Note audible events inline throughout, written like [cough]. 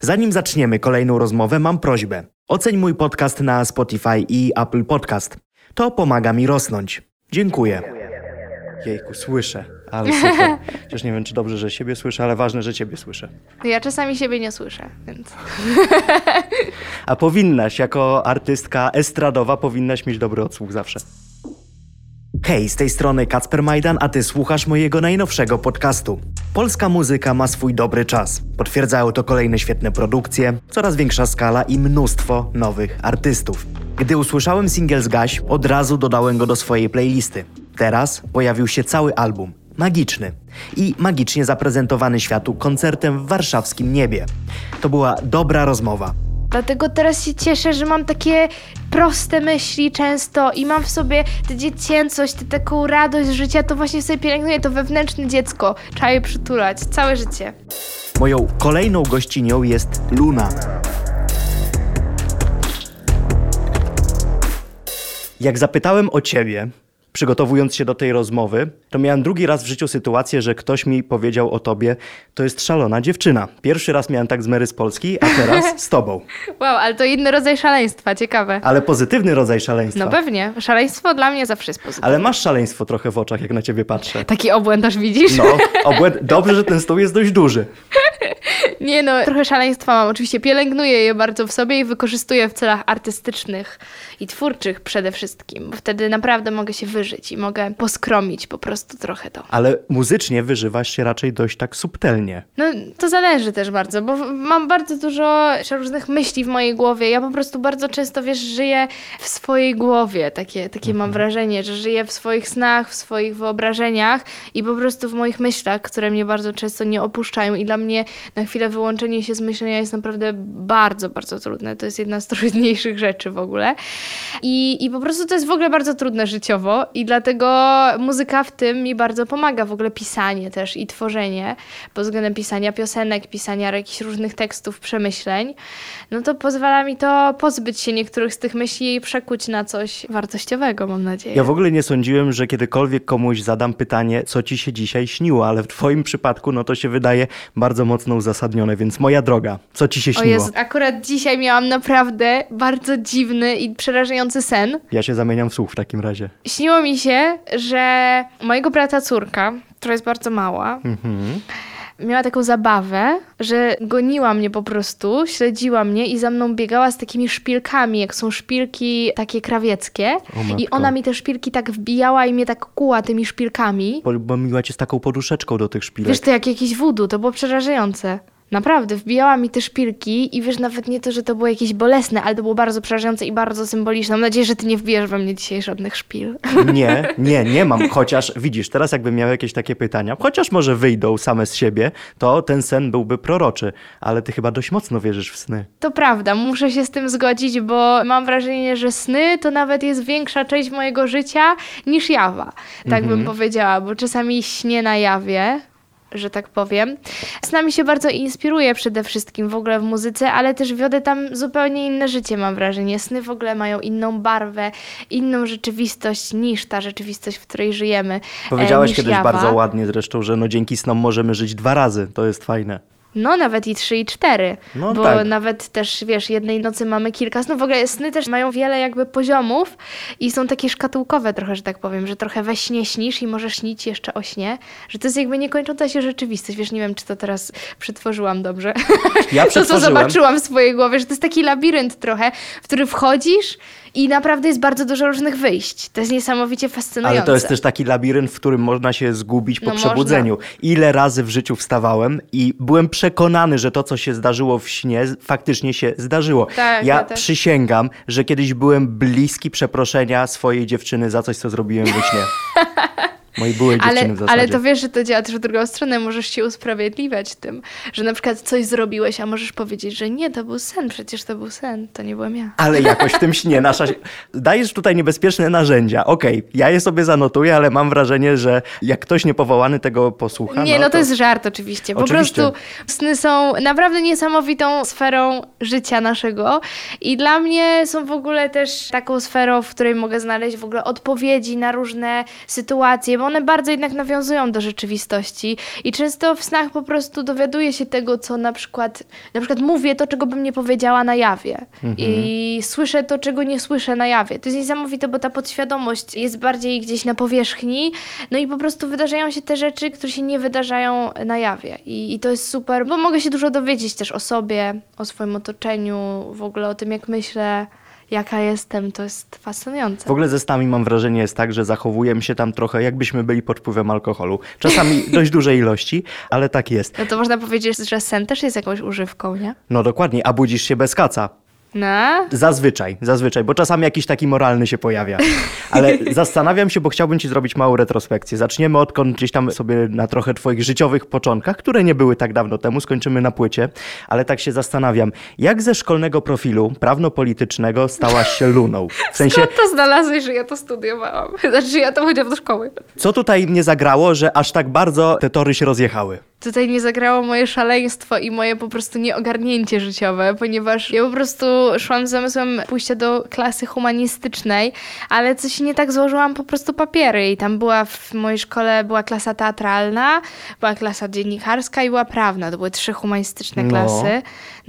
Zanim zaczniemy kolejną rozmowę, mam prośbę. Oceń mój podcast na Spotify i Apple Podcast. To pomaga mi rosnąć. Dziękuję. Jejku, słyszę, ale [laughs] super. Chociaż nie wiem, czy dobrze, że siebie słyszę, ale ważne, że ciebie słyszę. Ja czasami siebie nie słyszę, więc. A powinnaś, jako artystka estradowa, powinnaś mieć dobry odsłuch zawsze. Hej, z tej strony Kacper Majdan, a ty słuchasz mojego najnowszego podcastu. Polska muzyka ma swój dobry czas. Potwierdzają to kolejne świetne produkcje, coraz większa skala i mnóstwo nowych artystów. Gdy usłyszałem singiel z Gaś, od razu dodałem go do swojej playlisty. Teraz pojawił się cały album, magiczny i magicznie zaprezentowany światu koncertem w warszawskim niebie. To była dobra rozmowa. Dlatego teraz się cieszę, że mam takie proste myśli często i mam w sobie tę dziecięcość, tę taką radość życia, to właśnie sobie pielęgnuję to wewnętrzne dziecko. Trzeba je przytulać całe życie. Moją kolejną gościnią jest Luna. Jak zapytałem o ciebie, przygotowując się do tej rozmowy, to miałem drugi raz w życiu sytuację, że ktoś mi powiedział o tobie, to jest szalona dziewczyna. Pierwszy raz miałem tak z Mary z Polski, a teraz z tobą. [laughs] Wow, ale to inny rodzaj szaleństwa, ciekawe. Ale pozytywny rodzaj szaleństwa. No pewnie, szaleństwo dla mnie zawsze jest pozytywne. Ale masz szaleństwo trochę w oczach, jak na ciebie patrzę. Taki obłęd aż widzisz? No, obłęd... dobrze, że ten stół jest dość duży. [laughs] Nie no, trochę szaleństwa mam. Oczywiście pielęgnuję je bardzo w sobie i wykorzystuję w celach artystycznych i twórczych przede wszystkim, bo wtedy naprawdę mogę się wyżyć i mogę poskromić po prostu trochę to. Ale muzycznie wyżywasz się raczej dość tak subtelnie. No, to zależy też bardzo, bo mam bardzo dużo różnych myśli w mojej głowie. Ja po prostu bardzo często, wiesz, żyję w swojej głowie. Takie, takie mam wrażenie, że żyję w swoich snach, w swoich wyobrażeniach i po prostu w moich myślach, które mnie bardzo często nie opuszczają. I dla mnie na chwilę wyłączenie się z myślenia jest naprawdę bardzo, bardzo trudne. To jest jedna z trudniejszych rzeczy w ogóle. I, I po prostu to jest w ogóle bardzo trudne życiowo i dlatego muzyka w tym mi bardzo pomaga. W ogóle pisanie też i tworzenie pod względem pisania piosenek, pisania jakichś różnych tekstów, przemyśleń. No to pozwala mi to pozbyć się niektórych z tych myśli i przekuć na coś wartościowego, mam nadzieję. Ja w ogóle nie sądziłem, że kiedykolwiek komuś zadam pytanie, co ci się dzisiaj śniło, ale w twoim przypadku no to się wydaje bardzo mocno uzasadnione, więc moja droga, co ci się O śniło? Jezu, akurat dzisiaj miałam naprawdę bardzo dziwny i przerażający sen. Ja się zamieniam w słuch w takim razie. Śniło mi się, że mojego brata córka, która jest bardzo mała, Mhm. miała taką zabawę, że goniła mnie po prostu, śledziła mnie i za mną biegała z takimi szpilkami, jak są szpilki takie krawieckie. I ona mi te szpilki tak wbijała i mnie tak kuła tymi szpilkami. Bo, bo miła cię z taką poduszeczką do tych szpilek. Wiesz, to jak jakiś wudu, to było przerażające. Naprawdę, wbijała mi te szpilki i wiesz, nawet nie to, że to było jakieś bolesne, ale to było bardzo przerażające i bardzo symboliczne. Mam nadzieję, że ty nie wbijesz we mnie dzisiaj żadnych szpil. [laughs] Nie, nie, nie mam. Chociaż widzisz, teraz jakbym miał jakieś takie pytania, chociaż może wyjdą same z siebie, to ten sen byłby proroczy. Ale ty chyba dość mocno wierzysz w sny. To prawda, muszę się z tym zgodzić, bo mam wrażenie, że sny to nawet jest większa część mojego życia niż jawa. Tak bym powiedziała, bo czasami śnię na jawie. Że tak powiem. Snami się bardzo inspiruje przede wszystkim w ogóle w muzyce, ale też wiodę tam zupełnie inne życie, mam wrażenie. Sny w ogóle mają inną barwę, inną rzeczywistość niż ta rzeczywistość, w której żyjemy. e, Powiedziałaś kiedyś jawa. bardzo ładnie zresztą, że no dzięki snom możemy żyć dwa razy. To jest fajne. No, nawet i trzy, i cztery. No bo tak. nawet też, wiesz, jednej nocy mamy kilka snów. W ogóle sny też mają wiele jakby poziomów i są takie szkatułkowe trochę, że tak powiem, że trochę we śnie śnisz i możesz śnić jeszcze o śnie, że to jest jakby niekończąca się rzeczywistość. Wiesz, nie wiem, czy to teraz przetworzyłam dobrze. Ja [laughs] to, co zobaczyłam w swojej głowie, że to jest taki labirynt trochę, w który wchodzisz i naprawdę jest bardzo dużo różnych wyjść. To jest niesamowicie fascynujące. Ale to jest też taki labirynt, w którym można się zgubić po No przebudzeniu. Ile razy w życiu wstawałem i byłem przekonany, że to, co się zdarzyło w śnie, faktycznie się zdarzyło. Tak, ja ja przysięgam, że kiedyś byłem bliski przeproszenia swojej dziewczyny za coś, co zrobiłem we śnie. [laughs] Mojej byłej dziewczyny Ale, w zasadzie. ale to wiesz, że to działa też w drugą stronę. Możesz się usprawiedliwiać tym, że na przykład coś zrobiłeś, a możesz powiedzieć, że nie, to był sen, przecież to był sen, to nie byłem ja. Ale jakoś w tym śnie nasza... Dajesz tutaj niebezpieczne narzędzia. Okej, ja je sobie zanotuję, ale mam wrażenie, że jak ktoś niepowołany tego posłucha... Nie, no to jest żart oczywiście. Po Oczywiście. prostu sny są naprawdę niesamowitą sferą życia naszego i dla mnie są w ogóle też taką sferą, w której mogę znaleźć w ogóle odpowiedzi na różne sytuacje, bo one bardzo jednak nawiązują do rzeczywistości i często w snach po prostu dowiaduję się tego, co na przykład, na przykład mówię to, czego bym nie powiedziała na jawie. I słyszę to, czego nie słyszę na jawie. To jest niesamowite, bo ta podświadomość jest bardziej gdzieś na powierzchni, no i po prostu wydarzają się te rzeczy, które się nie wydarzają na jawie. I, i to jest super, bo mogę się dużo dowiedzieć też o sobie, o swoim otoczeniu, w ogóle o tym, jak myślę, jaka jestem, to jest fascynujące. W ogóle ze snami mam wrażenie jest tak, że zachowujemy się tam trochę jakbyśmy byli pod wpływem alkoholu. Czasami [laughs] dość dużej ilości, ale tak jest. No to można powiedzieć, że sen też jest jakąś używką, nie? No dokładnie, a budzisz się bez kaca. No. Zazwyczaj, zazwyczaj, bo czasami jakiś taki moralny się pojawia. Ale [laughs] zastanawiam się, bo chciałbym ci zrobić małą retrospekcję. Zaczniemy odkąd gdzieś tam sobie na trochę twoich życiowych początkach, które nie były tak dawno temu, skończymy na płycie, ale tak się zastanawiam, jak ze szkolnego profilu prawno-politycznego stałaś się luną? W sensie, Skąd to znalazłeś, że ja to studiowałam? [laughs] Znaczy, że ja to chodziłam do szkoły. co tutaj nie zagrało, że aż tak bardzo te tory się rozjechały? Tutaj nie zagrało moje szaleństwo i moje po prostu nieogarnięcie życiowe, ponieważ ja po prostu szłam z zamysłem pójścia do klasy humanistycznej, ale coś nie tak złożyłam po prostu papiery i tam była w mojej szkole była klasa teatralna, była klasa dziennikarska i była prawna. To były trzy humanistyczne No. klasy. No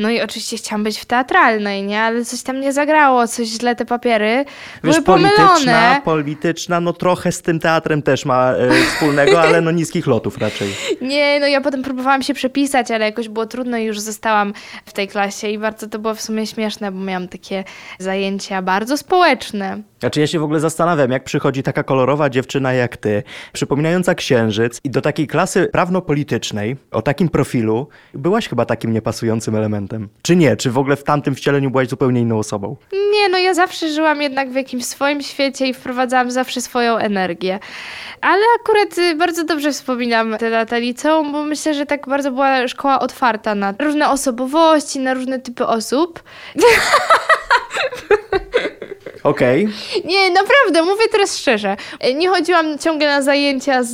i oczywiście chciałam być w teatralnej, nie? Ale coś tam nie zagrało, coś źle te papiery. Wiesz, były polityczna, pomylone. polityczna, no trochę z tym teatrem też ma e, wspólnego, [laughs] ale no niskich lotów raczej. Nie, no ja potem próbowałam się przepisać, ale jakoś było trudno i już zostałam w tej klasie i bardzo to było w sumie śmieszne, bo miałam takie zajęcia bardzo społeczne. Znaczy ja się w ogóle zastanawiam, jak przychodzi taka kolorowa dziewczyna jak ty, przypominająca księżyc i do takiej klasy prawno-politycznej, o takim profilu, byłaś chyba takim niepasującym elementem. Czy nie? Czy w ogóle w tamtym wcieleniu byłaś zupełnie inną osobą? Nie, no ja zawsze żyłam jednak w jakimś swoim świecie i wprowadzałam zawsze swoją energię. Ale akurat y, bardzo dobrze wspominam te lata liceum, bo myślę, że tak bardzo była szkoła otwarta na różne osobowości, na różne typy osób. [laughs] Okej. Nie, naprawdę, mówię teraz szczerze. Nie chodziłam ciągle na zajęcia z,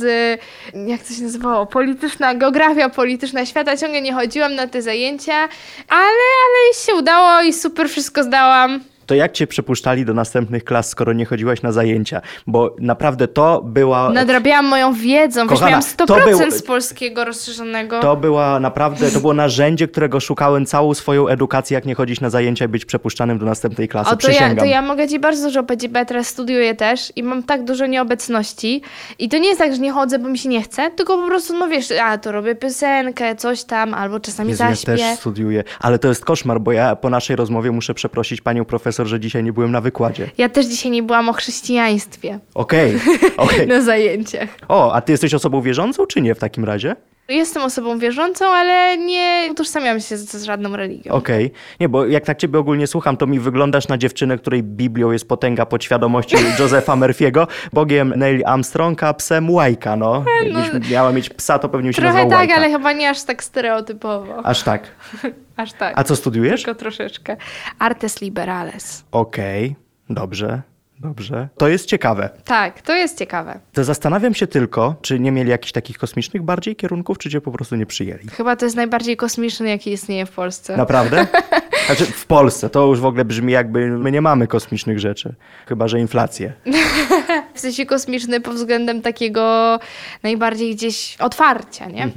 jak to się nazywało, polityczna, geografia polityczna świata, ciągle nie chodziłam na te zajęcia, ale, ale się udało i super wszystko zdałam. To jak cię przepuszczali do następnych klas, skoro nie chodziłaś na zajęcia? Bo naprawdę to była... Nadrabiałam moją wiedzą, wiesz, Kochana, miałam to 100% był- z polskiego rozszerzonego. To była naprawdę, to było narzędzie, którego szukałem całą swoją edukację, jak nie chodzić na zajęcia i być przepuszczanym do następnej klasy. O, to ja, Przysięgam. to ja mogę ci bardzo dużo powiedzieć, bo ja teraz studiuję też i mam tak dużo nieobecności. I to nie jest tak, że nie chodzę, bo mi się nie chce, tylko po prostu, no wiesz, a to robię piosenkę, coś tam, albo czasami Jezu, ja zaśpię. też studiuję, ale to jest koszmar, bo ja po naszej rozmowie muszę przeprosić panią profesor, że dzisiaj nie byłem na wykładzie. Ja też dzisiaj nie byłam o chrześcijaństwie Okej, okej. [laughs] na zajęciach. O, a ty jesteś osobą wierzącą, czy nie w takim razie? Jestem osobą wierzącą, ale nie utożsamiam się z, z żadną religią. Okej. Nie, bo jak tak ciebie ogólnie słucham, to mi wyglądasz na dziewczynę, której Biblią jest potęga podświadomości [laughs] Josepha Murphy'ego, Bogiem Neil Armstronga, psem Łajka, no. Jakbyś miała mieć psa, to pewnie by się Trochę tak, Łajka. ale chyba nie aż tak stereotypowo. Aż tak. [laughs] Aż tak. A co studiujesz? Tylko troszeczkę. Artes liberales. Okej, dobrze, dobrze. To jest ciekawe. Tak, to jest ciekawe. To zastanawiam się tylko, czy nie mieli jakichś takich kosmicznych bardziej kierunków, czy cię po prostu nie przyjęli. Chyba to jest najbardziej kosmiczny, jaki istnieje w Polsce. Naprawdę? [laughs] Znaczy w Polsce to już w ogóle brzmi jakby my nie mamy kosmicznych rzeczy. Chyba, że inflację. [laughs] W sensie kosmiczny pod względem takiego najbardziej gdzieś otwarcia, nie?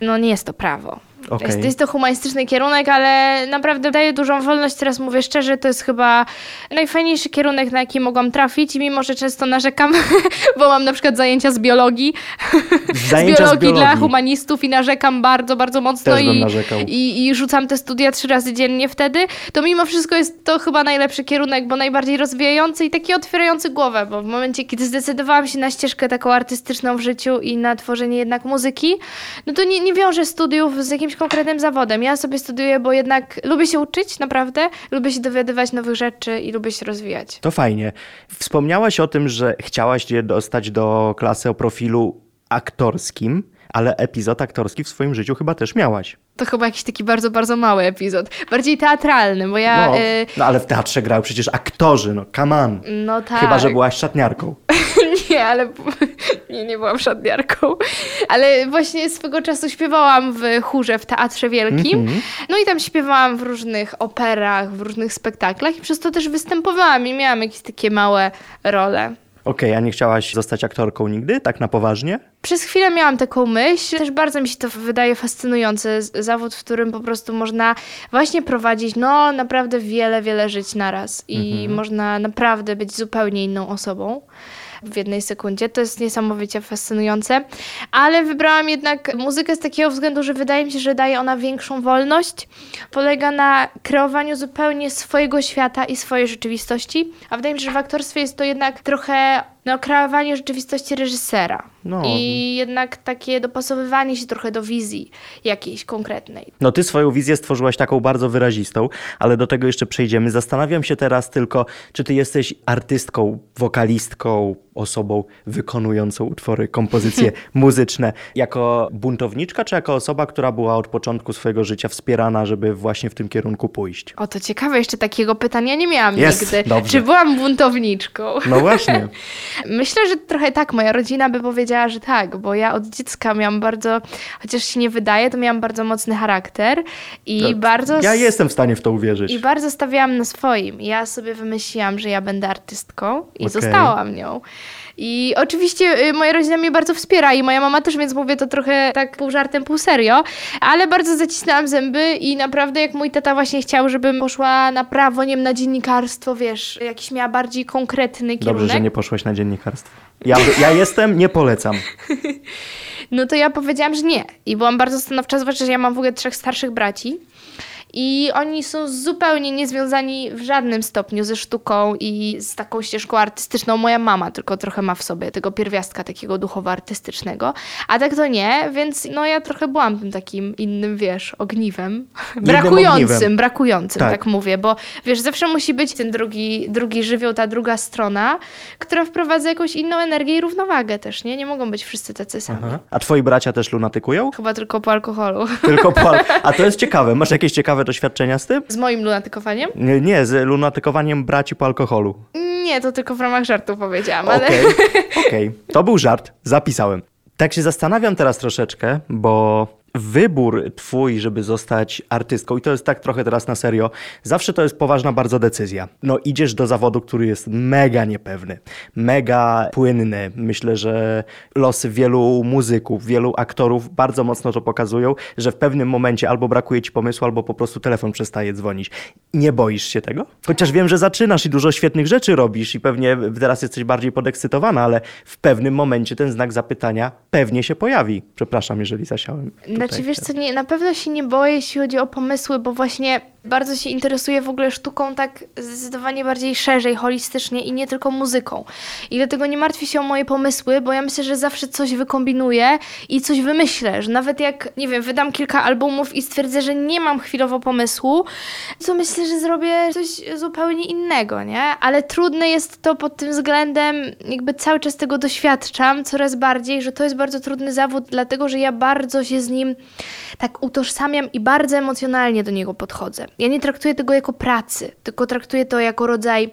No nie jest to prawo. Okej. Jest, jest to humanistyczny kierunek, ale naprawdę daje dużą wolność. Teraz mówię szczerze, to jest chyba najfajniejszy kierunek, na jaki mogłam trafić i mimo, że często narzekam, [laughs] bo mam na przykład zajęcia z biologii, [laughs] Zajęcia z biologii, z biologii. dla humanistów i narzekam bardzo, bardzo mocno i, i, i rzucam te studia trzy razy dziennie wtedy, to mimo wszystko jest to chyba najlepszy kierunek, bo najbardziej rozwijający i taki otwierający głowę, bo w momencie, kiedy zdecydowałam się na ścieżkę taką artystyczną w życiu i na tworzenie jednak muzyki, no to nie, nie wiążę studiów z jakimś konkretnym zawodem. Ja sobie studiuję, bo jednak lubię się uczyć, naprawdę, lubię się dowiadywać nowych rzeczy i lubię się rozwijać. To fajnie. Wspomniałaś o tym, że chciałaś je dostać do klasy o profilu aktorskim, ale epizod aktorski w swoim życiu chyba też miałaś. To chyba jakiś taki bardzo, bardzo mały epizod. Bardziej teatralny, bo ja... No, y, no ale w teatrze grały przecież aktorzy, no come on. no tak. Chyba, że byłaś szatniarką. [laughs] Nie, ale [laughs] nie, nie byłam szatniarką. Ale właśnie swego czasu śpiewałam w chórze w Teatrze Wielkim. No i tam śpiewałam w różnych operach, w różnych spektaklach i przez to też występowałam i miałam jakieś takie małe role. Okej, a nie chciałaś zostać aktorką nigdy, tak na poważnie? Przez chwilę miałam taką myśl. Też bardzo mi się to wydaje fascynujące. Zawód, w którym po prostu można właśnie prowadzić, no naprawdę wiele, wiele żyć naraz. I można naprawdę być zupełnie inną osobą w jednej sekundzie. To jest niesamowicie fascynujące. Ale wybrałam jednak muzykę z takiego względu, że wydaje mi się, że daje ona większą wolność. Polega na kreowaniu zupełnie swojego świata i swojej rzeczywistości. A wydaje mi się, że w aktorstwie jest to jednak trochę no, kreowanie rzeczywistości reżysera. No. I jednak takie dopasowywanie się trochę do wizji jakiejś konkretnej. No ty swoją wizję stworzyłaś taką bardzo wyrazistą, ale do tego jeszcze przejdziemy. Zastanawiam się teraz tylko, czy ty jesteś artystką, wokalistką, osobą wykonującą utwory, kompozycje [laughs] muzyczne, jako buntowniczka, czy jako osoba, która była od początku swojego życia wspierana, żeby właśnie w tym kierunku pójść? O, to ciekawe, jeszcze takiego pytania nie miałam Jest, nigdy. dobrze. Czy byłam buntowniczką? No właśnie. [laughs] Myślę, że trochę tak. Moja rodzina by powiedziała, że tak, bo ja od dziecka miałam bardzo, chociaż się nie wydaje, to miałam bardzo mocny charakter i bardzo. No, Ja jestem w stanie w to uwierzyć. I bardzo stawiałam na swoim. Ja sobie wymyśliłam, że ja będę artystką i Okej. zostałam nią. I oczywiście y, moja rodzina mnie bardzo wspiera i moja mama też, więc mówię to trochę tak pół żartem, pół serio, ale bardzo zacisnęłam zęby i naprawdę jak mój tata właśnie chciał, żebym poszła na prawo, nie wiem, na dziennikarstwo, wiesz, jakiś miała bardziej konkretny kierunek. Dobrze, że nie poszłaś na dziennikarstwo. Ja, ja jestem, nie polecam. [laughs] No to ja powiedziałam, że nie. I byłam bardzo stanowcza, zwłaszcza, że ja mam w ogóle trzech starszych braci. I oni są zupełnie niezwiązani w żadnym stopniu ze sztuką i z taką ścieżką artystyczną. Moja mama tylko trochę ma w sobie tego pierwiastka takiego duchowo-artystycznego, a tak to nie, więc no ja trochę byłam tym takim innym, wiesz, ogniwem. brakującym, ogniwem. brakującym, Tak. tak. mówię, bo wiesz, zawsze musi być ten drugi, drugi żywioł, ta druga strona, która wprowadza jakąś inną energię i równowagę też, nie? Nie mogą być wszyscy tacy sami. Aha. A twoi bracia też lunatykują? Chyba tylko po alkoholu. Tylko po... [laughs] A to jest ciekawe. Masz jakieś ciekawe doświadczenia z tym? Z moim lunatykowaniem? Nie, nie z lunatykowaniem braci po alkoholu. Nie, to tylko w ramach żartu powiedziałam, ale... Okej, [laughs] okej. To był żart, zapisałem. Tak się zastanawiam teraz troszeczkę, bo wybór twój, żeby zostać artystką, i to jest tak trochę teraz na serio, zawsze to jest poważna bardzo decyzja. No idziesz do zawodu, który jest mega niepewny, mega płynny. Myślę, że losy wielu muzyków, wielu aktorów bardzo mocno to pokazują, że w pewnym momencie albo brakuje ci pomysłu, albo po prostu telefon przestaje dzwonić. Nie boisz się tego? Chociaż wiem, że zaczynasz i dużo świetnych rzeczy robisz i pewnie teraz jesteś bardziej podekscytowana, ale w pewnym momencie ten znak zapytania pewnie się pojawi. Przepraszam, jeżeli zasiałem. tutaj. Znaczy, wiesz co, nie, na pewno się nie boję, jeśli chodzi o pomysły, bo właśnie bardzo się interesuję w ogóle sztuką tak zdecydowanie bardziej szerzej, holistycznie i nie tylko muzyką. I dlatego nie martwię się o moje pomysły, bo ja myślę, że zawsze coś wykombinuję i coś wymyślę, że nawet jak, nie wiem, wydam kilka albumów i stwierdzę, że nie mam chwilowo pomysłu, to myślę, że zrobię coś zupełnie innego, nie? Ale trudne jest to pod tym względem, jakby cały czas tego doświadczam coraz bardziej, że to jest bardzo trudny zawód, dlatego że ja bardzo się z nim tak utożsamiam i bardzo emocjonalnie do niego podchodzę. Ja nie traktuję tego jako pracy, tylko traktuję to jako rodzaj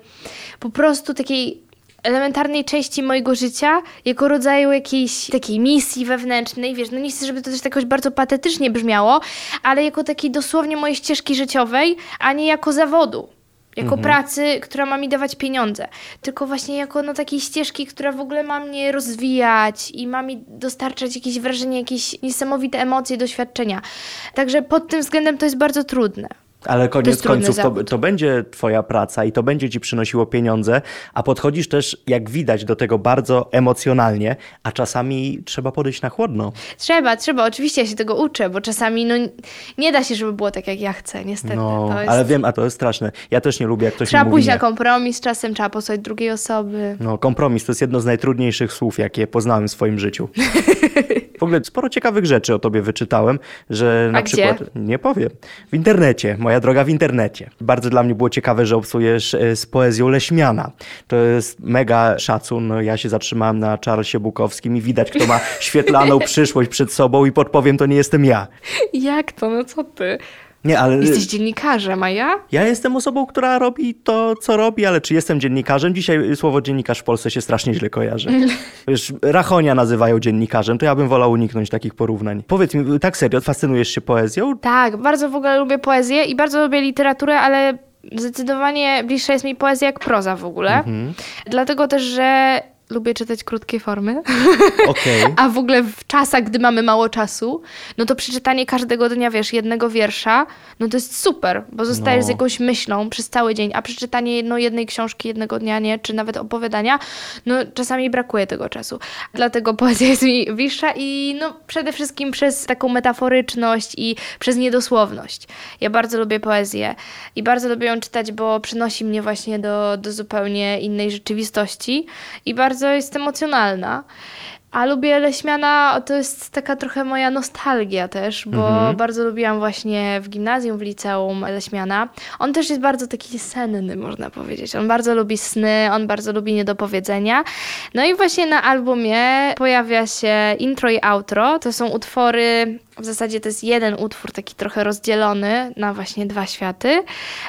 po prostu takiej elementarnej części mojego życia, jako rodzaju jakiejś takiej misji wewnętrznej, wiesz, no nie chcę, żeby to też tak jakoś bardzo patetycznie brzmiało, ale jako takiej dosłownie mojej ścieżki życiowej, a nie jako zawodu. Jako pracy, która ma mi dawać pieniądze. Tylko właśnie jako no, takiej ścieżki, która w ogóle ma mnie rozwijać i ma mi dostarczać jakieś wrażenie, jakieś niesamowite emocje, doświadczenia. Także pod tym względem to jest bardzo trudne. Ale koniec trudny końców to, to będzie twoja praca i to będzie ci przynosiło pieniądze, a podchodzisz też, jak widać, do tego bardzo emocjonalnie, a czasami trzeba podejść na chłodno. Trzeba, trzeba. Oczywiście ja się tego uczę, bo czasami no, nie da się, żeby było tak, jak ja chcę, niestety. No, to jest... ale wiem, a to jest straszne. Ja też nie lubię, jak ktoś Trzeba pójść na kompromis, czasem trzeba posłać drugiej osoby. No, kompromis to jest jedno z najtrudniejszych słów, jakie poznałem w swoim życiu. [laughs] W ogóle sporo ciekawych rzeczy o tobie wyczytałem, że na A gdzie? przykład. Nie powiem. W internecie, moja droga w internecie. Bardzo dla mnie było ciekawe, że obsujesz e, z poezją Leśmiana. To jest mega szacun. No, Ja się zatrzymałem na Charlesie Bukowskim i widać, kto ma [laughs] świetlaną przyszłość przed sobą i podpowiem, to nie jestem ja. Jak to? No co ty? Nie, ale. Jesteś dziennikarzem, a ja? Ja jestem osobą, która robi to, co robi, ale czy jestem dziennikarzem? Dzisiaj słowo dziennikarz w Polsce się strasznie źle kojarzy. [laughs] Wiesz, Rachonia nazywają dziennikarzem, to ja bym wolał uniknąć takich porównań. Powiedz mi, tak serio, fascynujesz się poezją? Tak, bardzo w ogóle lubię poezję i bardzo lubię literaturę, ale zdecydowanie bliższa jest mi poezja jak proza w ogóle. Dlatego też, że lubię czytać krótkie formy. Okej. [laughs] A w ogóle w czasach, gdy mamy mało czasu, no to przeczytanie każdego dnia, wiesz, jednego wiersza, no to jest super, bo zostajesz No. z jakąś myślą przez cały dzień, a przeczytanie jedno, jednej książki jednego dnia, nie, czy nawet opowiadania, no czasami brakuje tego czasu. Dlatego poezja jest mi bliższa i no przede wszystkim przez taką metaforyczność i przez niedosłowność. Ja bardzo lubię poezję i bardzo lubię ją czytać, bo przynosi mnie właśnie do, do zupełnie innej rzeczywistości i bardzo jest emocjonalna. A lubię Leśmiana, to jest taka trochę moja nostalgia też, bo bardzo lubiłam właśnie w gimnazjum, w liceum Leśmiana. On też jest bardzo taki senny, można powiedzieć. On bardzo lubi sny, on bardzo lubi niedopowiedzenia. No i właśnie na albumie pojawia się intro i outro. To są utwory, w zasadzie to jest jeden utwór taki trochę rozdzielony na właśnie dwa światy,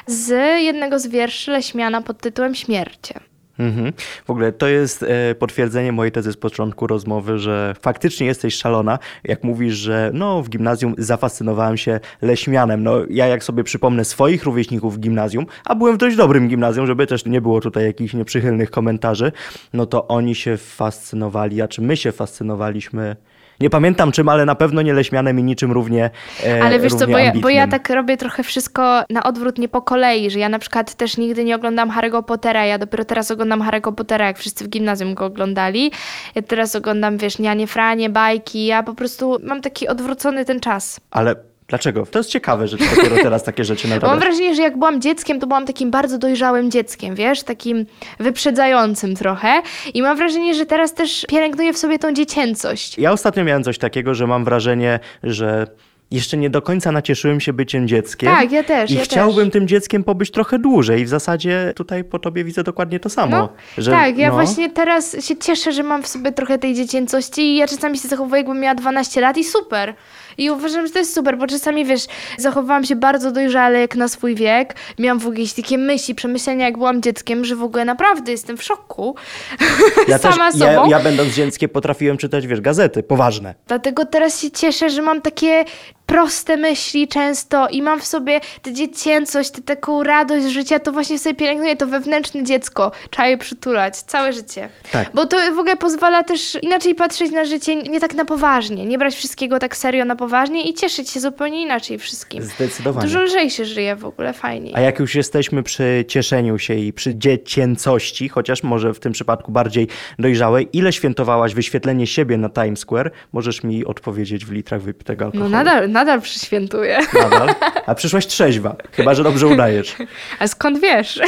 z jednego z wierszy Leśmiana pod tytułem Śmiercie. Mhm. W ogóle to jest e, potwierdzenie mojej tezy z początku rozmowy, że faktycznie jesteś szalona, jak mówisz, że no w gimnazjum zafascynowałem się leśmianem. No ja jak sobie przypomnę swoich rówieśników w gimnazjum, a byłem w dość dobrym gimnazjum, żeby też nie było tutaj jakichś nieprzychylnych komentarzy, no to oni się fascynowali, a czy my się fascynowaliśmy nie pamiętam czym, ale na pewno nie leśmianem i niczym równie e, Ale wiesz co, bo ja, bo ja tak robię trochę wszystko na odwrót, nie po kolei, że ja na przykład też nigdy nie oglądam Harry'ego Pottera, ja dopiero teraz oglądam Harry'ego Pottera, jak wszyscy w gimnazjum go oglądali. Ja teraz oglądam, wiesz, Nianie Franie, bajki, ja po prostu mam taki odwrócony ten czas. Ale dlaczego? To jest ciekawe, że dopiero teraz takie rzeczy Bo mam wrażenie, że jak byłam dzieckiem, to byłam takim bardzo dojrzałym dzieckiem, wiesz, takim wyprzedzającym trochę. I mam wrażenie, że teraz też pielęgnuję w sobie tą dziecięcość. Ja ostatnio miałem coś takiego, że mam wrażenie, że jeszcze nie do końca nacieszyłem się byciem dzieckiem. Tak, ja też, I ja chciałbym też. tym dzieckiem pobyć trochę dłużej. I w zasadzie tutaj po tobie widzę dokładnie to samo. No, że, tak, ja no, właśnie teraz się cieszę, że mam w sobie trochę tej dziecięcości i ja czasami się zachowuję, jakbym miała 12 lat i super. I uważam, że to jest super, bo czasami, wiesz, zachowałam się bardzo dojrzale jak na swój wiek. Miałam w ogóle jakieś takie myśli, przemyślenia, jak byłam dzieckiem, że w ogóle naprawdę jestem w szoku. [laughs] Ja też, sama ja, sobą. ja będąc dzieckiem potrafiłem czytać, wiesz, gazety poważne. Dlatego teraz się cieszę, że mam takie proste myśli często i mam w sobie tę dziecięcość, tę taką radość życia, to właśnie sobie pielęgnuję to wewnętrzne dziecko. Trzeba je przytulać całe życie. Tak. Bo to w ogóle pozwala też inaczej patrzeć na życie, nie tak na poważnie, nie brać wszystkiego tak serio na poważnie i cieszyć się zupełnie inaczej wszystkim. Zdecydowanie. Dużo lżej się żyje w ogóle, fajniej. A jak już jesteśmy przy cieszeniu się i przy dziecięcości, chociaż może w tym przypadku bardziej dojrzałej, ile świętowałaś wyświetlenie siebie na Times Square? Możesz mi odpowiedzieć w litrach wypitego No alkoholu. nadal, nadal przyświętuję. Nadal? A przyszłaś trzeźwa, chyba że dobrze udajesz. A skąd wiesz?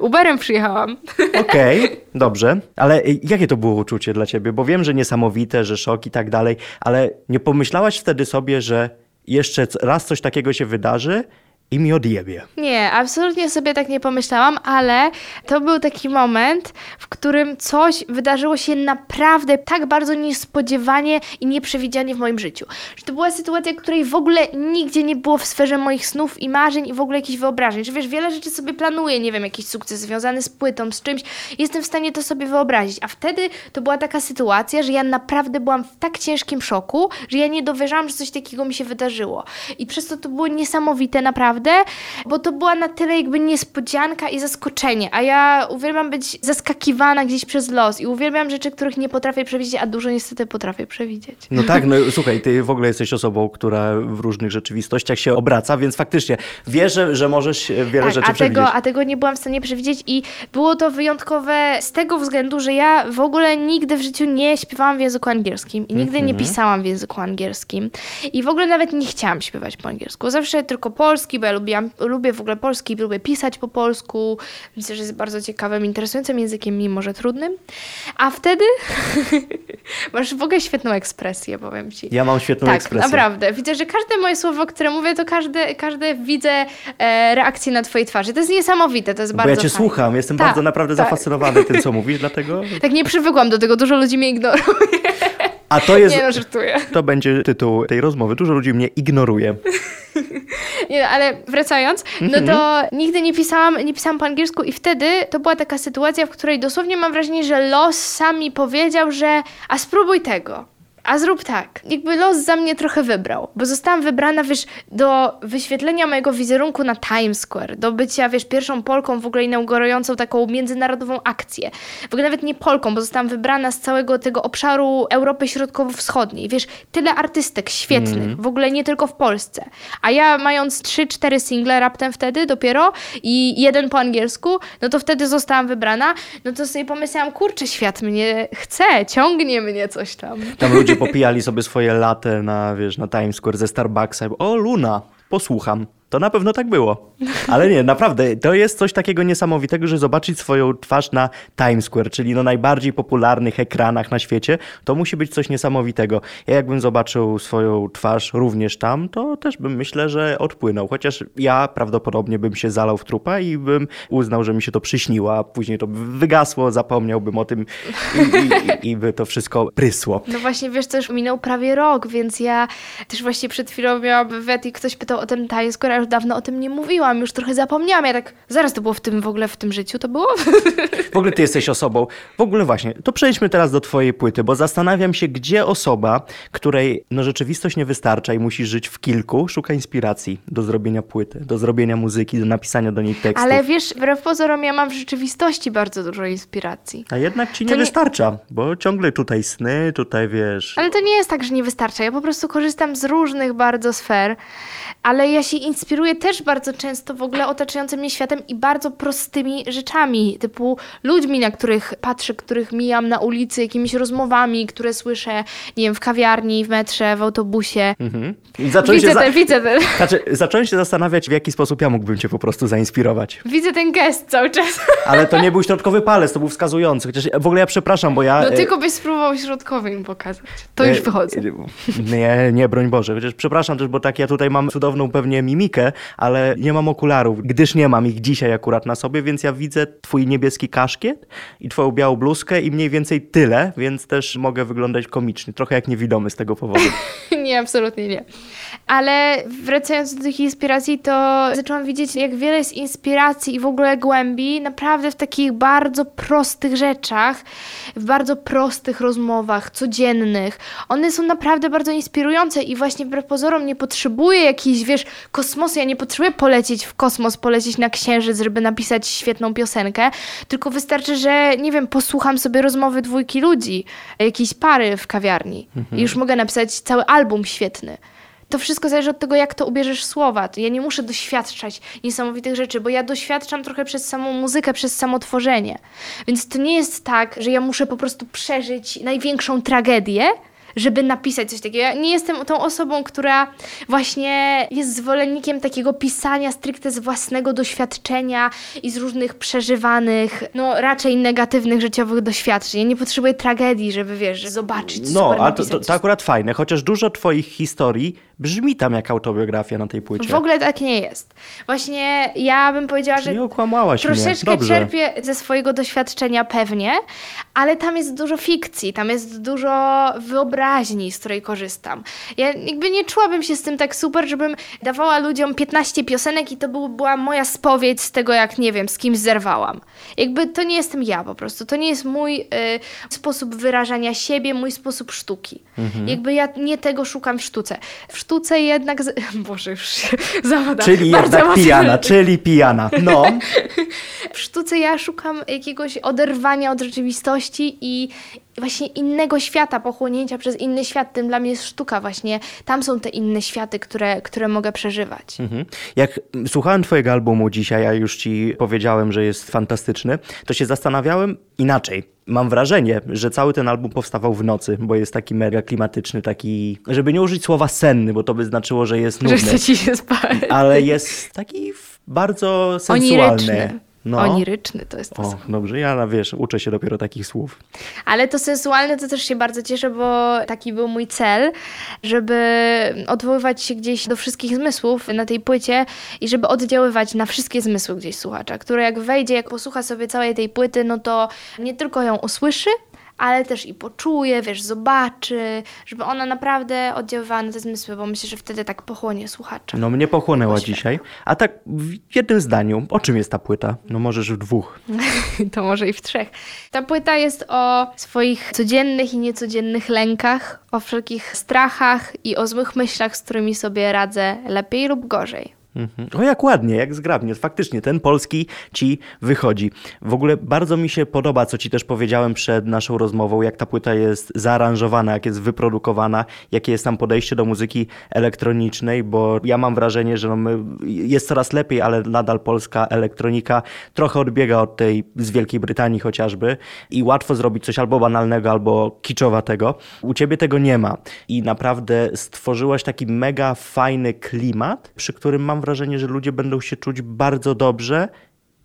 Uberem przyjechałam. Okej, dobrze. Ale jakie to było uczucie dla ciebie? Bo wiem, że niesamowite, że szok i tak dalej, ale nie pomyślałaś wtedy sobie, że jeszcze raz coś takiego się wydarzy i mi odjebie. Nie, absolutnie sobie tak nie pomyślałam, ale to był taki moment, w którym coś wydarzyło się naprawdę tak bardzo niespodziewanie i nieprzewidzianie w moim życiu. Że to była sytuacja, której w ogóle nigdzie nie było w sferze moich snów i marzeń i w ogóle jakichś wyobrażeń. Że wiesz, wiele rzeczy sobie planuję, nie wiem, jakiś sukces związany z płytą, z czymś. Jestem w stanie to sobie wyobrazić. A wtedy to była taka sytuacja, że ja naprawdę byłam w tak ciężkim szoku, że ja nie dowierzałam, że coś takiego mi się wydarzyło. I przez to to było niesamowite naprawdę, bo to była na tyle jakby niespodzianka i zaskoczenie. A ja uwielbiam być zaskakiwana gdzieś przez los i uwielbiam rzeczy, których nie potrafię przewidzieć, a dużo niestety potrafię przewidzieć. No tak, no [laughs] słuchaj, ty w ogóle jesteś osobą, która w różnych rzeczywistościach się obraca, więc faktycznie wierzę, że możesz wiele Tak, rzeczy a przewidzieć. tego, a tego nie byłam w stanie przewidzieć i było to wyjątkowe z tego względu, że ja w ogóle nigdy w życiu nie śpiewałam w języku angielskim i nigdy Mhm. nie pisałam w języku angielskim i w ogóle nawet nie chciałam śpiewać po angielsku. Zawsze tylko polski, ja lubiłam, lubię w ogóle polski, lubię pisać po polsku. Myślę, że jest bardzo ciekawym, interesującym językiem, mimo że trudnym. A wtedy [laughs] masz w ogóle świetną ekspresję, powiem ci. Ja mam świetną tak, ekspresję. naprawdę. Widzę, że każde moje słowo, które mówię, to każde, każde widzę e, reakcję na twojej twarzy. To jest niesamowite, to jest Bo bardzo ja cię fajne. słucham, jestem Tak, bardzo naprawdę tak. zafascynowany tym, co [laughs] mówisz, dlatego... Tak nie przywykłam do tego, dużo ludzi mnie ignoruje. A to jest... Nie no, żartuję. To będzie tytuł tej rozmowy. Dużo ludzi mnie ignoruje. [laughs] Nie, ale wracając, no to nigdy nie pisałam, nie pisałam po angielsku i wtedy to była taka sytuacja, w której dosłownie mam wrażenie, że los sam mi powiedział, że a spróbuj tego. A zrób tak. Jakby los za mnie trochę wybrał, bo zostałam wybrana, wiesz, do wyświetlenia mojego wizerunku na Times Square, do bycia, wiesz, pierwszą Polką w ogóle inaugurującą taką międzynarodową akcję. W ogóle nawet nie Polką, bo zostałam wybrana z całego tego obszaru Europy Środkowo-Wschodniej. Wiesz, tyle artystek świetnych, w ogóle nie tylko w Polsce. A ja mając 3-4 single raptem wtedy dopiero i jeden po angielsku, no to wtedy zostałam wybrana, no to sobie pomyślałam, kurczę, świat mnie chce, ciągnie mnie coś tam. Tam ludzie popijali sobie swoje latte na, wiesz, na Times Square ze Starbucksa. O, Luna, posłucham. To na pewno tak było. Ale nie, naprawdę, to jest coś takiego niesamowitego, że zobaczyć swoją twarz na Times Square, czyli na najbardziej popularnych ekranach na świecie, to musi być coś niesamowitego. Ja jakbym zobaczył swoją twarz również tam, to też bym myślę, że odpłynął. Chociaż ja prawdopodobnie bym się zalał w trupa i bym uznał, że mi się to przyśniło, a później to by wygasło, zapomniałbym o tym i, i, i, by to wszystko prysło. No właśnie, wiesz, już minął prawie rok, więc ja też właśnie przed chwilą miałam wywiad i ktoś pytał o ten Times Square, już dawno o tym nie mówiłam, już trochę zapomniałam. Ja tak, zaraz to było w tym w ogóle w tym życiu, to było? [laughs] W ogóle ty jesteś osobą. W ogóle właśnie, to przejdźmy teraz do twojej płyty, bo zastanawiam się, gdzie osoba, której no, rzeczywistość nie wystarcza i musi żyć w kilku, szuka inspiracji do zrobienia płyty, do zrobienia muzyki, do napisania do niej tekstów. Ale wiesz, wbrew pozorom ja mam w rzeczywistości bardzo dużo inspiracji. A jednak ci nie, nie- wystarcza, bo ciągle tutaj sny, tutaj wiesz. Ale to nie jest tak, że nie wystarcza. Ja po prostu korzystam z różnych bardzo sfer, ale ja się inspiruję też bardzo często w ogóle otaczającym mnie światem i bardzo prostymi rzeczami, typu ludźmi, na których patrzę, których mijam na ulicy, jakimiś rozmowami, które słyszę, nie wiem, w kawiarni, w metrze, w autobusie. Mhm. Zacząłem Widzę się, za... ten, widzę ten, znaczy, zacząłem się zastanawiać, w jaki sposób ja mógłbym cię po prostu zainspirować. widzę ten gest cały czas. Ale to nie był środkowy palec, to był wskazujący. Chociaż w ogóle ja przepraszam, bo ja... No e, tylko byś spróbował środkowy im pokazać. To już E, wychodzę. e, Nie, nie, broń Boże. Chociaż przepraszam też, bo tak ja tutaj mam cudowną pewnie mimikę, ale nie mam okularów, gdyż nie mam ich dzisiaj akurat na sobie, więc ja widzę twój niebieski kaszkiet i twoją białą bluzkę i mniej więcej tyle, więc też mogę wyglądać komicznie. Trochę jak niewidomy z tego powodu. [laughs] Nie, absolutnie nie. Ale wracając do tych inspiracji, to zaczęłam widzieć, jak wiele jest inspiracji i w ogóle głębi naprawdę w takich bardzo prostych rzeczach, w bardzo prostych rozmowach, codziennych. One są naprawdę bardzo inspirujące i właśnie wbrew pozorom nie potrzebuję jakiejś, wiesz, kosmosu. Ja nie potrzebuję polecieć w kosmos, polecieć na księżyc, żeby napisać świetną piosenkę, tylko wystarczy, że, nie wiem, posłucham sobie rozmowy dwójki ludzi, jakiejś pary w kawiarni i już mogę napisać cały album świetny. To wszystko zależy od tego, jak to ubierzesz słowa. Ja nie muszę doświadczać niesamowitych rzeczy, bo ja doświadczam trochę przez samą muzykę, przez samo tworzenie. Więc to nie jest tak, że ja muszę po prostu przeżyć największą tragedię, żeby napisać coś takiego. Ja nie jestem tą osobą, która właśnie jest zwolennikiem takiego pisania stricte z własnego doświadczenia i z różnych przeżywanych, no raczej negatywnych życiowych doświadczeń. Ja nie potrzebuję tragedii, żeby wiesz, zobaczyć No, super a to, to, to akurat fajne, chociaż dużo twoich historii brzmi tam jak autobiografia na tej płycie. W ogóle tak nie jest. Właśnie ja bym powiedziała, Czyli że okłamałaś mnie. troszeczkę Dobrze. czerpię ze swojego doświadczenia pewnie, ale tam jest dużo fikcji, tam jest dużo wyobraźni, z której korzystam. Ja jakby nie czułabym się z tym tak super, żebym dawała ludziom 15 piosenek i to był, była moja spowiedź z tego, jak nie wiem, z kimś zerwałam. Jakby to nie jestem ja po prostu. To nie jest mój y, sposób wyrażania siebie, mój sposób sztuki. Mhm. Jakby ja nie tego szukam w sztuce. W sztuce jednak... Z... [laughs] Boże, już się [laughs] zawodam. Czyli Bardzo jednak pijana, czyli pijana. No. [laughs] w sztuce ja szukam jakiegoś oderwania od rzeczywistości i właśnie innego świata, pochłonięcia przez inny świat. Tym dla mnie jest sztuka właśnie. Tam są te inne światy, które, które mogę przeżywać. Mhm. Jak słuchałem twojego albumu dzisiaj, a już ci powiedziałem, że jest fantastyczny, to się zastanawiałem inaczej. Mam wrażenie, że cały ten album powstawał w nocy, bo jest taki mega klimatyczny, taki, żeby nie użyć słowa senny, bo to by znaczyło, że jest Że nudny, chce ci się spać. ale jest taki bardzo sensualny. Oniryczny. No. Oniryczny to jest to O, dobrze, ja wiesz, uczę się dopiero takich słów. Ale to sensualne to też się bardzo cieszę, bo taki był mój cel, żeby odwoływać się gdzieś do wszystkich zmysłów na tej płycie i żeby oddziaływać na wszystkie zmysły gdzieś słuchacza, który jak wejdzie, jak posłucha sobie całej tej płyty, no to nie tylko ją usłyszy, ale też i poczuje, wiesz, zobaczy, żeby ona naprawdę oddziaływała na te zmysły, bo myślę, że wtedy tak pochłonie słuchacza. No mnie pochłonęła dzisiaj. A tak w jednym zdaniu, o czym jest ta płyta? No możesz w dwóch. [laughs] to może i w trzech. Ta płyta jest o swoich codziennych i niecodziennych lękach, o wszelkich strachach i o złych myślach, z którymi sobie radzę lepiej lub gorzej. Mhm. O jak ładnie, jak zgrabnie. Faktycznie ten polski ci wychodzi. W ogóle bardzo mi się podoba, co ci też powiedziałem przed naszą rozmową, jak ta płyta jest zaaranżowana, jak jest wyprodukowana, jakie jest tam podejście do muzyki elektronicznej, bo ja mam wrażenie, że no my, jest coraz lepiej, ale nadal polska elektronika trochę odbiega od tej z Wielkiej Brytanii chociażby i łatwo zrobić coś albo banalnego, albo kiczowatego. U ciebie tego nie ma i naprawdę stworzyłaś taki mega fajny klimat, przy którym mam wrażenie, że ludzie będą się czuć bardzo dobrze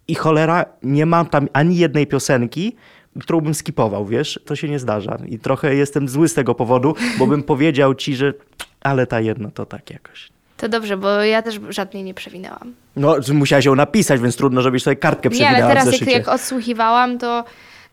i cholera, nie mam tam ani jednej piosenki, którą bym skipował, wiesz? To się nie zdarza. I trochę jestem zły z tego powodu, bo bym [laughs] powiedział ci, że ale ta jedna to tak jakoś. To dobrze, bo ja też żadnej nie przewinęłam. No, musiałaś ją napisać, więc trudno, żebyś sobie kartkę przewinęła Nie, ale teraz jak, jak odsłuchiwałam, to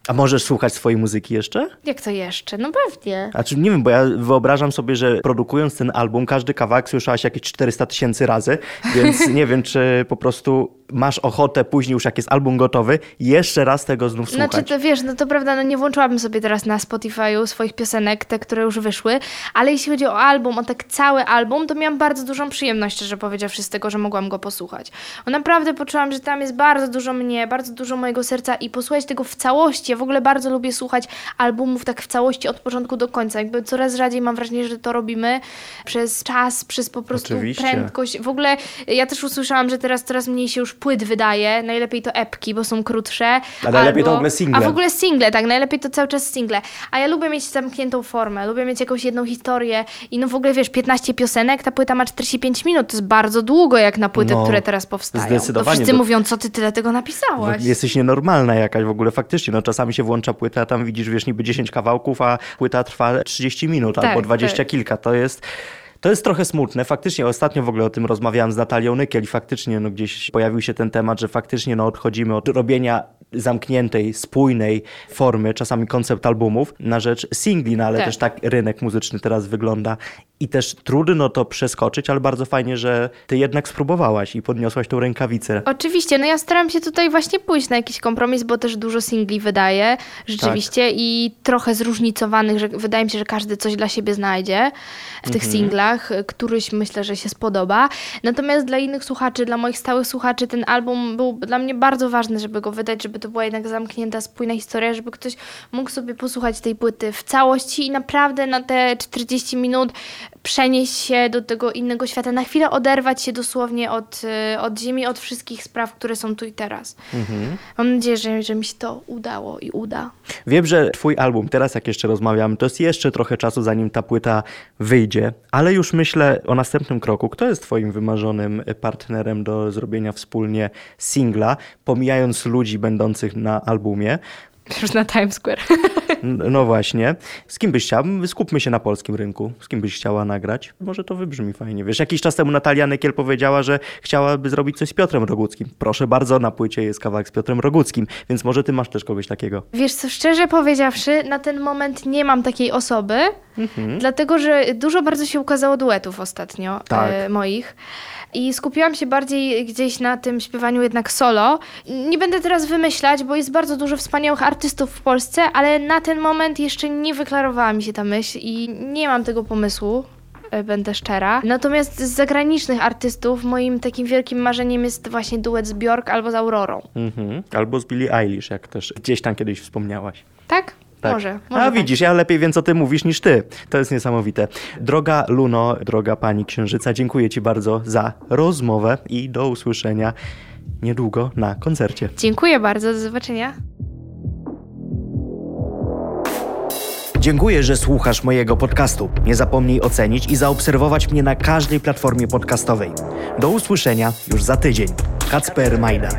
a możesz słuchać swojej muzyki jeszcze? Jak to jeszcze? No pewnie. A czy nie wiem, bo ja wyobrażam sobie, że produkując ten album, każdy kawałek słyszałaś jakieś 400 tysięcy razy, więc [laughs] nie wiem, czy po prostu masz ochotę później już jak jest album gotowy, jeszcze raz tego znów słuchać. Znaczy to wiesz, no to prawda, no nie włączyłabym sobie teraz na Spotify'u swoich piosenek, te, które już wyszły, ale jeśli chodzi o album, o tak cały album, to miałam bardzo dużą przyjemność, szczerze powiedziawszy, z tego, że mogłam go posłuchać. Bo naprawdę poczułam, że tam jest bardzo dużo mnie, bardzo dużo mojego serca i posłuchać tego w całości. Ja w ogóle bardzo lubię słuchać albumów tak w całości od początku do końca. Jakby coraz rzadziej mam wrażenie, że to robimy przez czas, przez po prostu Oczywiście. prędkość. W ogóle ja też usłyszałam, że teraz coraz mniej się już płyt wydaje, najlepiej to epki, bo są krótsze. A najlepiej to w ogóle single. A w ogóle single, tak, najlepiej to cały czas single. A ja lubię mieć zamkniętą formę, lubię mieć jakąś jedną historię i no w ogóle wiesz, 15 piosenek, ta płyta ma 45 minut, to jest bardzo długo jak na płyty, No, które teraz powstają. zdecydowanie. To wszyscy To- mówią, co ty tyle tego napisałaś. No, jesteś nienormalna jakaś w ogóle faktycznie. No, czasami się włącza płyta, a tam widzisz, wiesz, niby 10 kawałków, a płyta trwa 30 minut Tak, albo 20 tak. kilka. To jest. To jest trochę smutne. Faktycznie ostatnio w ogóle o tym rozmawiałam z Natalią Nykiel i faktycznie no, gdzieś pojawił się ten temat, że faktycznie no, odchodzimy od robienia zamkniętej, spójnej formy, czasami koncept albumów, na rzecz singli, no ale Tak. też tak rynek muzyczny teraz wygląda. I też trudno to przeskoczyć, ale bardzo fajnie, że ty jednak spróbowałaś i podniosłaś tą rękawicę. Oczywiście, no ja staram się tutaj właśnie pójść na jakiś kompromis, bo też dużo singli wydaję, rzeczywiście, i trochę zróżnicowanych, że wydaje mi się, że każdy coś dla siebie znajdzie w tych singlach, któryś myślę, że się spodoba. Natomiast dla innych słuchaczy, dla moich stałych słuchaczy, ten album był dla mnie bardzo ważny, żeby go wydać, żeby to była jednak zamknięta, spójna historia, żeby ktoś mógł sobie posłuchać tej płyty w całości i naprawdę na te 40 minut przenieść się do tego innego świata, na chwilę oderwać się dosłownie od, y, od ziemi, od wszystkich spraw, które są tu i teraz. Mam nadzieję, że, że mi się to udało i uda. Wiem, że twój album, teraz jak jeszcze rozmawiamy, to jest jeszcze trochę czasu, zanim ta płyta wyjdzie, ale już myślę o następnym kroku. Kto jest twoim wymarzonym partnerem do zrobienia wspólnie singla, pomijając ludzi będących na albumie? [laughs] Już na Times Square. No właśnie. Z kim byś chciała? Skupmy się na polskim rynku. Z kim byś chciała nagrać? Może to wybrzmi fajnie. Wiesz, jakiś czas temu Natalia Nykiel powiedziała, że chciałaby zrobić coś z Piotrem Roguckim. Proszę bardzo, na płycie jest kawałek z Piotrem Roguckim, więc może ty masz też kogoś takiego. Wiesz co, szczerze powiedziawszy, na ten moment nie mam takiej osoby, dlatego że dużo bardzo się ukazało duetów ostatnio Tak. e, moich. I skupiłam się bardziej gdzieś na tym śpiewaniu jednak solo. Nie będę teraz wymyślać, bo jest bardzo dużo wspaniałych artystów w Polsce, ale na ten moment jeszcze nie wyklarowała mi się ta myśl i nie mam tego pomysłu. e, Będę szczera. Natomiast z zagranicznych artystów moim takim wielkim marzeniem jest właśnie duet z Bjork albo z Aurorą. Mhm. Albo z Billie Eilish, jak też gdzieś tam kiedyś wspomniałaś. Tak? Tak. Może. może A tak. widzisz, ja lepiej wiem, co ty mówisz niż ty. To jest niesamowite. Droga Luno, droga pani Księżyca, dziękuję ci bardzo za rozmowę i do usłyszenia niedługo na koncercie. Dziękuję bardzo, do zobaczenia. Dziękuję, że słuchasz mojego podcastu. Nie zapomnij ocenić i zaobserwować mnie na każdej platformie podcastowej. Do usłyszenia już za tydzień. Kacper Majdan.